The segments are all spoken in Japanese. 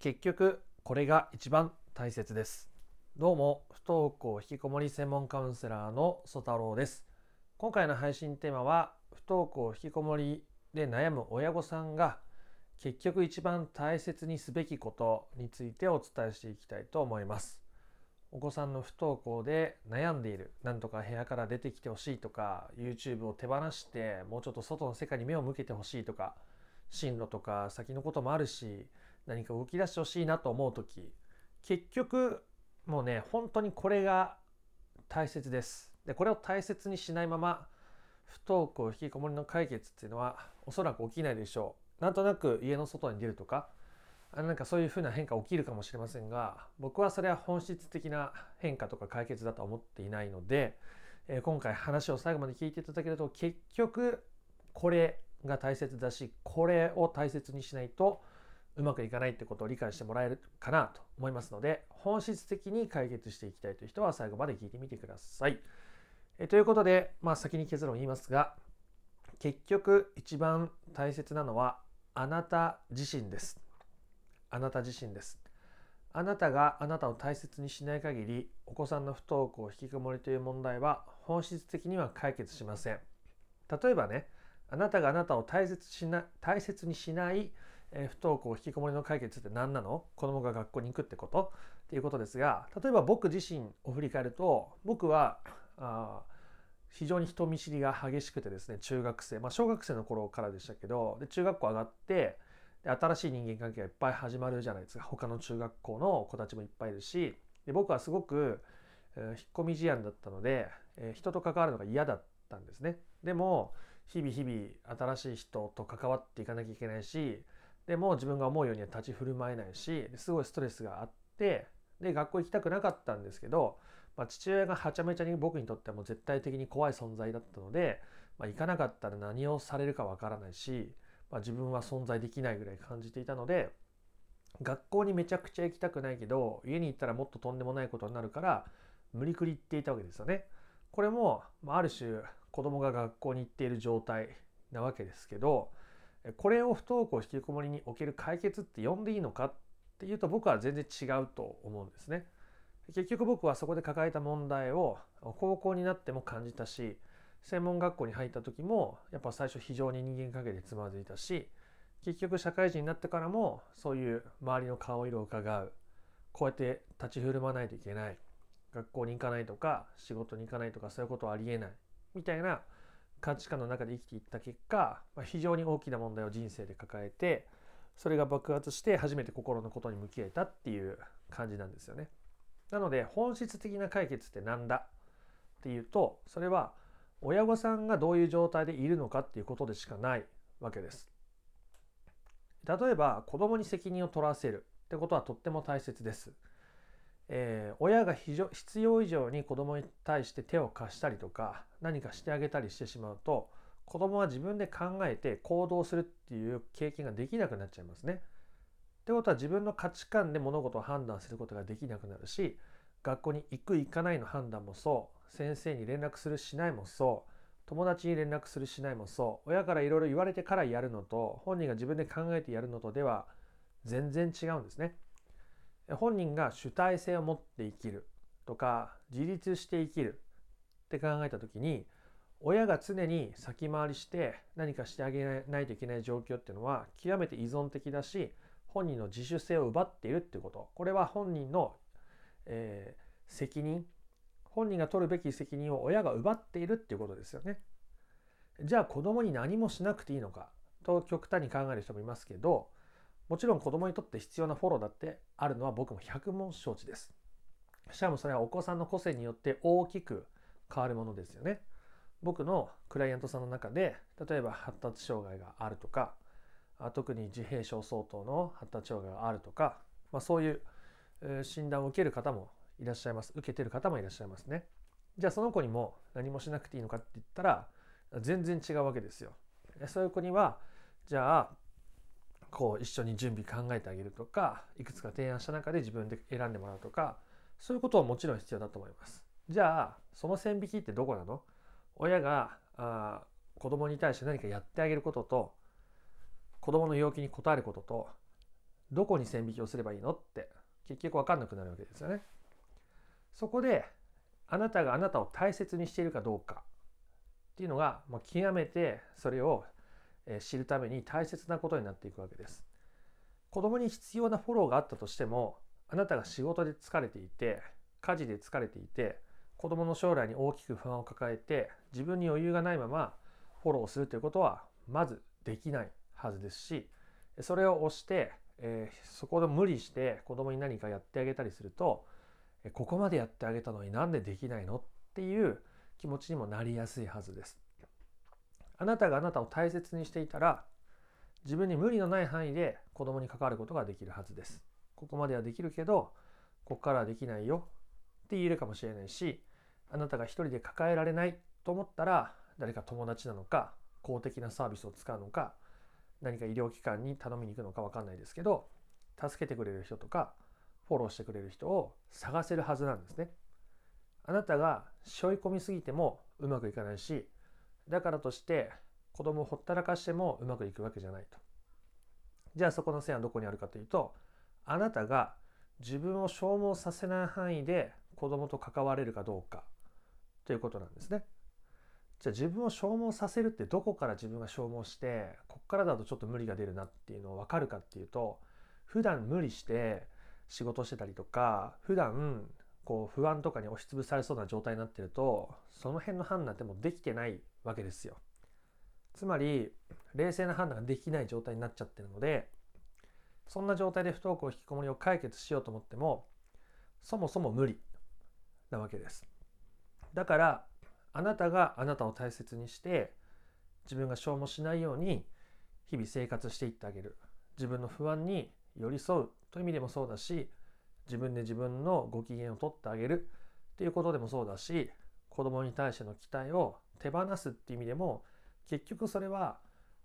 結局これが一番大切です。どうも不登校引きこもり専門カウンセラーの曽太郎です。今回の配信テーマは不登校引きこもりで悩む親御さんが結局一番大切にすべきことについてお伝えしていきたいと思います。お子さんの不登校で悩んでいるなんとか部屋から出てきてほしいとか YouTube を手放してもうちょっと外の世界に目を向けてほしいとか進路とか先のこともあるし何か動き出してほしいなと思う時結局もうね本当にこれが大切です。でこれを大切にしないまま不登校引きこもりの解決っていうのはおそらく起きないでしょう。なんとなく家の外に出るとかなんかそういうふうな変化起きるかもしれませんが僕はそれは本質的な変化とか解決だと思っていないので、え今回話を最後まで聞いていただけると結局これが大切だしこれを大切にしないとうまくいかないってことを理解してもらえるかなと思いますので本質的に解決していきたいという人は最後まで聞いてみてください。えということで、まあ、先に結論言いますが結局一番大切なのはあなた自身です。あなた自身です。あなたがあなたを大切にしない限りお子さんの不登校引きこもりという問題は本質的には解決しません。例えばねあなたがあなたを大切しな大切にしないえー、不登校引きこもりの解決って何なの？子供が学校に行くってこと？っていうことですが例えば僕自身を振り返ると僕はあ非常に人見知りが激しくてですね中学生。まあ小学生の頃からでしたけどで中学校上がってで新しい人間関係がいっぱい始まるじゃないですか。他の中学校の子たちもいっぱいいるし。で僕はすごく、えー、引っ込み思案だったので、えー、人と関わるのが嫌だったんですね。でも日々日々新しい人と関わっていかなきゃいけないしでも自分が思うようには立ち振る舞えないしすごいストレスがあってで学校行きたくなかったんですけど、まあ、父親がはちゃめちゃに僕にとってはもう絶対的に怖い存在だったので、まあ、行かなかったら何をされるかわからないし、まあ、自分は存在できないぐらい感じていたので学校にめちゃくちゃ行きたくないけど家に行ったらもっととんでもないことになるから無理くり行っていたわけですよね。これもまあある種子供が学校に行っている状態なわけですけどこれを不登校引きこもりにおける解決って呼んでいいのかっていうと僕は全然違うと思うんですね。結局僕はそこで抱えた問題を高校になっても感じたし専門学校に入った時もやっぱ最初非常に人間関係でつまずいたし結局社会人になってからもそういう周りの顔色を伺う。こうやって立ち振る舞わないといけない。学校に行かないとか仕事に行かないとかそういうことはありえない。みたいな価値観の中で生きていった結果、まあ、非常に大きな問題を人生で抱えてそれが爆発して初めて心のことに向き合えたっていう感じなんですよね。なので本質的な解決って何だ？っていうとそれは親御さんがどういう状態でいるのかっていうことでしかないわけです。例えば子供に責任を取らせるってことはとっても大切です。えー、親が非常必要以上に子供に対して手を貸したりとか何かしてあげたりしてしまうと子供は自分で考えて行動するっていう経験ができなくなっちゃいますね。ってことは自分の価値観で物事を判断することができなくなるし学校に行く行かないの判断もそう先生に連絡するしないもそう友達に連絡するしないもそう親からいろいろ言われてからやるのと本人が自分で考えてやるのとでは全然違うんですね。本人が主体性を持って生きるとか自立して生きるって考えた時に親が常に先回りして何かしてあげないといけない状況っていうのは極めて依存的だし本人の自主性を奪っているっていうことこれは本人の、えー、責任本人が取るべき責任を親が奪っているっていうことですよね。じゃあ子供に何もしなくていいのかと極端に考える人もいますけどもちろん子供にとって必要なフォローだってあるのは僕も100問承知です。しかもそれはお子さんの個性によって大きく変わるものですよね。僕のクライアントさんの中で例えば発達障害があるとか特に自閉症相当の発達障害があるとか、まあ、そういう診断を受ける方もいらっしゃいます受けてる方もいらっしゃいますね。じゃあその子にも何もしなくていいのかって言ったら全然違うわけですよ。そういう子にはじゃあこう一緒に準備考えてあげるとかいくつか提案した中で自分で選んでもらうとかそういうことはもちろん必要だと思います。じゃあその線引きってどこなの？親があ子供に対して何かやってあげることと子供の要求に応えることとどこに線引きをすればいいのって結局分かんなくなるわけですよね。そこであなたがあなたを大切にしているかどうかっていうのが、まあ、極めてそれを知るために大切なことになっていくわけです。子供に必要なフォローがあったとしてもあなたが仕事で疲れていて家事で疲れていて子供の将来に大きく不安を抱えて自分に余裕がないままフォローするということはまずできないはずですしそれを押して、えー、そこで無理して子供に何かやってあげたりするとここまでやってあげたのになんでできないのっていう気持ちにもなりやすいはずです。あなたがあなたを大切にしていたら自分に無理のない範囲で子供に関わることができるはずです。ここまではできるけどここからはできないよって言えるかもしれないしあなたが一人で抱えられないと思ったら誰か友達なのか公的なサービスを使うのか何か医療機関に頼みに行くのか分かんないですけど助けてくれる人とかフォローしてくれる人を探せるはずなんですね。あなたが背負い込みすぎてもうまくいかないしだからとして子供をほったらかしてもうまくいくわけじゃないと。じゃあそこの線はどこにあるかというとあなたが自分を消耗させない範囲で子供と関われるかどうかということなんですね。じゃあ自分を消耗させるってどこから自分が消耗してこっからだとちょっと無理が出るなっていうのを分かるかっていうと普段無理して仕事してたりとか普段こう不安とかに押しつぶされそうな状態になってるとその辺の判断ってもうできてないわけですよ。つまり冷静な判断ができない状態になっちゃってるのでそんな状態で不登校引きこもりを解決しようと思ってもそもそも無理なわけです。だからあなたがあなたを大切にして自分が消耗しないように日々生活していってあげる自分の不安に寄り添うという意味でもそうだし自分で自分のご機嫌を取ってあげるっていうことでもそうだし子供に対しての期待を手放すっていう意味でも結局それは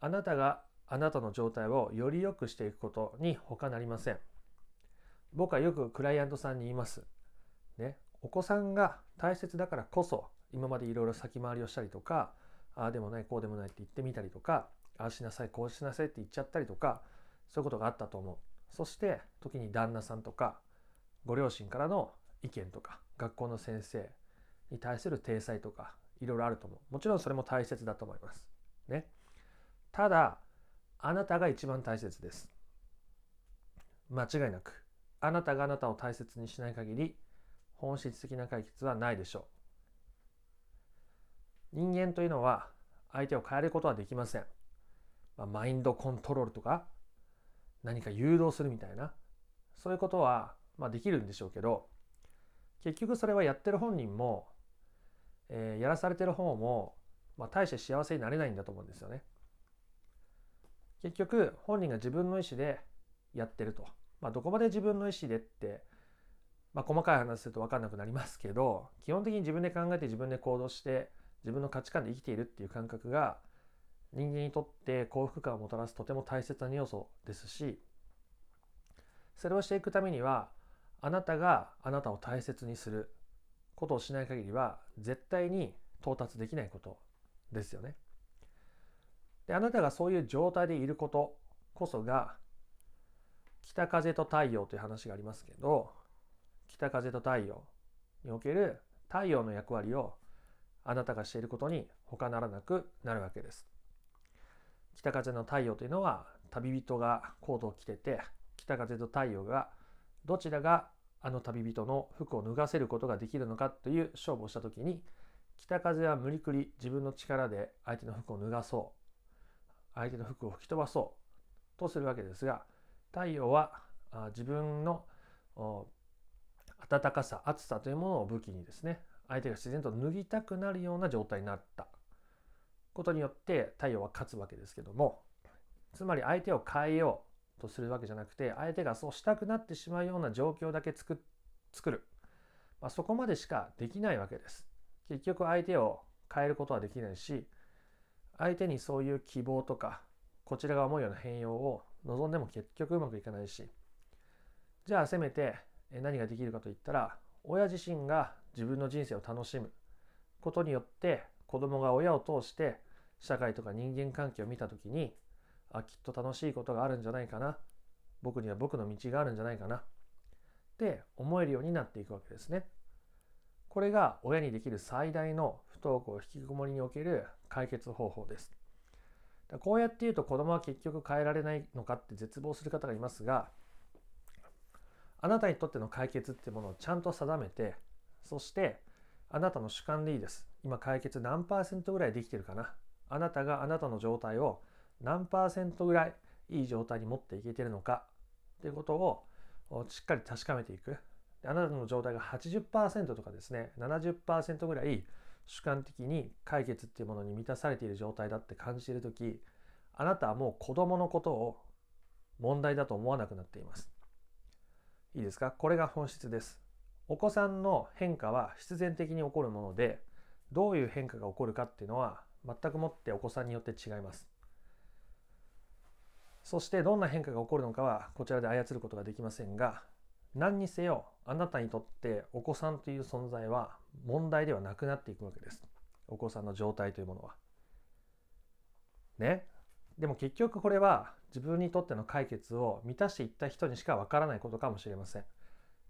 あなたがあなたの状態をより良くしていくことに他なりません。僕はよくクライアントさんに言います。ね、お子さんが大切だからこそ今までいろいろ先回りをしたりとかああでもないこうでもないって言ってみたりとかああしなさいこうしなさいって言っちゃったりとかそういうことがあったと思う。そして時に旦那さんとかご両親からの意見とか学校の先生に対する体裁とかいろいろあると思う。もちろんそれも大切だと思います。ね。ただ、あなたが一番大切です。間違いなく。あなたがあなたを大切にしない限り、本質的な解決はないでしょう。人間というのは相手を変えることはできません。まあ、マインドコントロールとか、何か誘導するみたいな、そういうことは、まあ、できるんでしょうけど、結局それはやってる本人もえー、やらされてる方も、まあ、大して幸せになれないんだと思うんですよね。結局本人が自分の意思でやってると。まあ、どこまで自分の意思でって、まあ、細かい話すると分かんなくなりますけど基本的に自分で考えて自分で行動して自分の価値観で生きているっていう感覚が人間にとって幸福感をもたらすとても大切な要素ですしそれをしていくためにはあなたがあなたを大切にすることをしない限りは絶対に到達できないことですよね。であなたがそういう状態でいることこそが北風と太陽という話がありますけど北風と太陽における太陽の役割をあなたがしていることに他ならなくなるわけです。北風の太陽というのは旅人がコートを着てて北風と太陽がどちらがあの旅人の服を脱がせることができるのかという勝負をした時に北風は無理くり自分の力で相手の服を脱がそう。相手の服を吹き飛ばそうとするわけですが太陽は自分の暖かさ暑さというものを武器にですね相手が自然と脱ぎたくなるような状態になった。ことによって太陽は勝つわけですけどもつまり相手を変えよう。とするわけじゃなくて相手がそうしたくなってしまうような状況だけ作作る、まあ、そこまでしかできないわけです。結局相手を変えることはできないし相手にそういう希望とかこちらが思うような変容を望んでも結局うまくいかないし。じゃあせめて何ができるかといったら親自身が自分の人生を楽しむ。ことによって子供が親を通して社会とか人間関係を見た時にあきっと楽しいことがあるんじゃないかな僕には僕の道があるんじゃないかなって思えるようになっていくわけですね。これが親にできる最大の不登校引きこもりにおける解決方法です。こうやって言うと子供は結局変えられないのかって絶望する方がいますがあなたにとっての解決っていうものをちゃんと定めてそしてあなたの主観でいいです今解決何パーセントぐらいできてるかなあなたがあなたの状態を何パーセントぐらいいい状態に持っていけてるのかということをしっかり確かめていくあなたの状態が80%とかですね70%ぐらい主観的に解決っていうものに満たされている状態だって感じている時あなたはもう子供のことを問題だと思わなくなっています。いいですか？これが本質です。お子さんの変化は必然的に起こるものでどういう変化が起こるかっていうのは全くもってお子さんによって違います。そしてどんな変化が起こるのかはこちらで操ることができませんが何にせよあなたにとってお子さんという存在は問題ではなくなっていくわけです。お子さんの状態というものは。ね。でも結局これは自分にとっての解決を満たしていった人にしかわからないことかもしれません。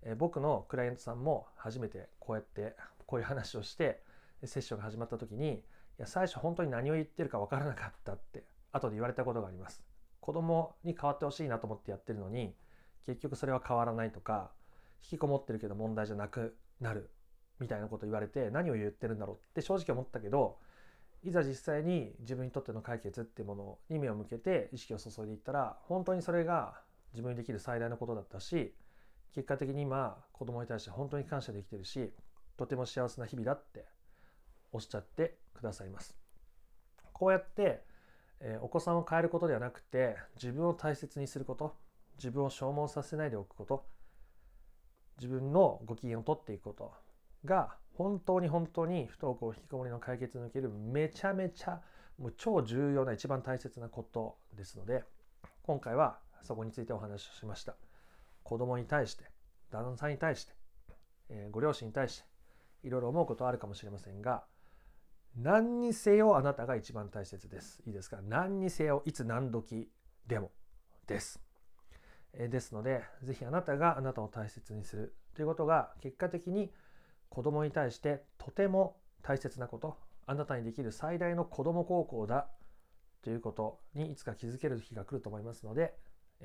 え僕のクライアントさんも初めてこうやってこういう話をしてセッションが始まった時にいや最初本当に何を言ってるかわからなかったって後で言われたことがあります。子供に変わってほしいなと思ってやってるのに結局それは変わらないとか引きこもってるけど問題じゃなくなるみたいなこと言われて何を言ってるんだろうって正直思ったけどいざ実際に自分にとっての解決っていうものに目を向けて意識を注いでいったら本当にそれが自分にできる最大のことだったし結果的に今子供に対して本当に感謝できてるしとても幸せな日々だっておっしゃってくださいます。こうやって、えー、お子さんを変えることではなくて自分を大切にすること自分を消耗させないでおくこと自分のご機嫌をとっていくことが本当に本当に不登校引きこもりの解決におけるめちゃめちゃもう超重要な一番大切なことですので今回はそこについてお話をしました。子供に対して旦那さんに対して、えー、ご両親に対していろいろ思うことはあるかもしれませんが何にせよあなたが一番大切ですいいですか？何にせよいつ何時でもですえですので是非あなたがあなたを大切にするということが結果的に子供に対してとても大切なことあなたにできる最大の子供高校だということにいつか気づける日が来ると思いますので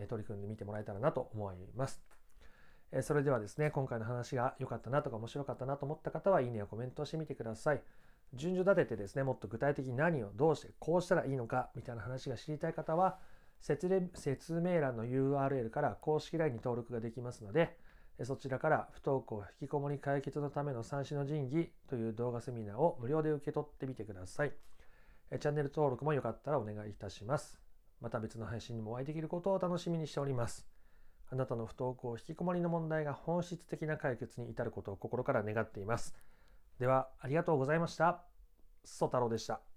取り組んでみてもらえたらなと思います。それではですね、今回の話が良かったなとか面白かったなと思った方は、いいねやコメントをしてみてください。順序立ててですね、もっと具体的に何をどうしてこうしたらいいのかみたいな話が知りたい方は、説明欄の URL から公式 LINE に登録ができますので、そちらから不登校引きこもり解決のための三種の神器という動画セミナーを無料で受け取ってみてください。チャンネル登録もよかったらお願いいたします。また別の配信にもお会いできることを楽しみにしております。あなたの不登校引きこもりの問題が本質的な解決に至ることを心から願っています。では、ありがとうございました。ソ太郎でした。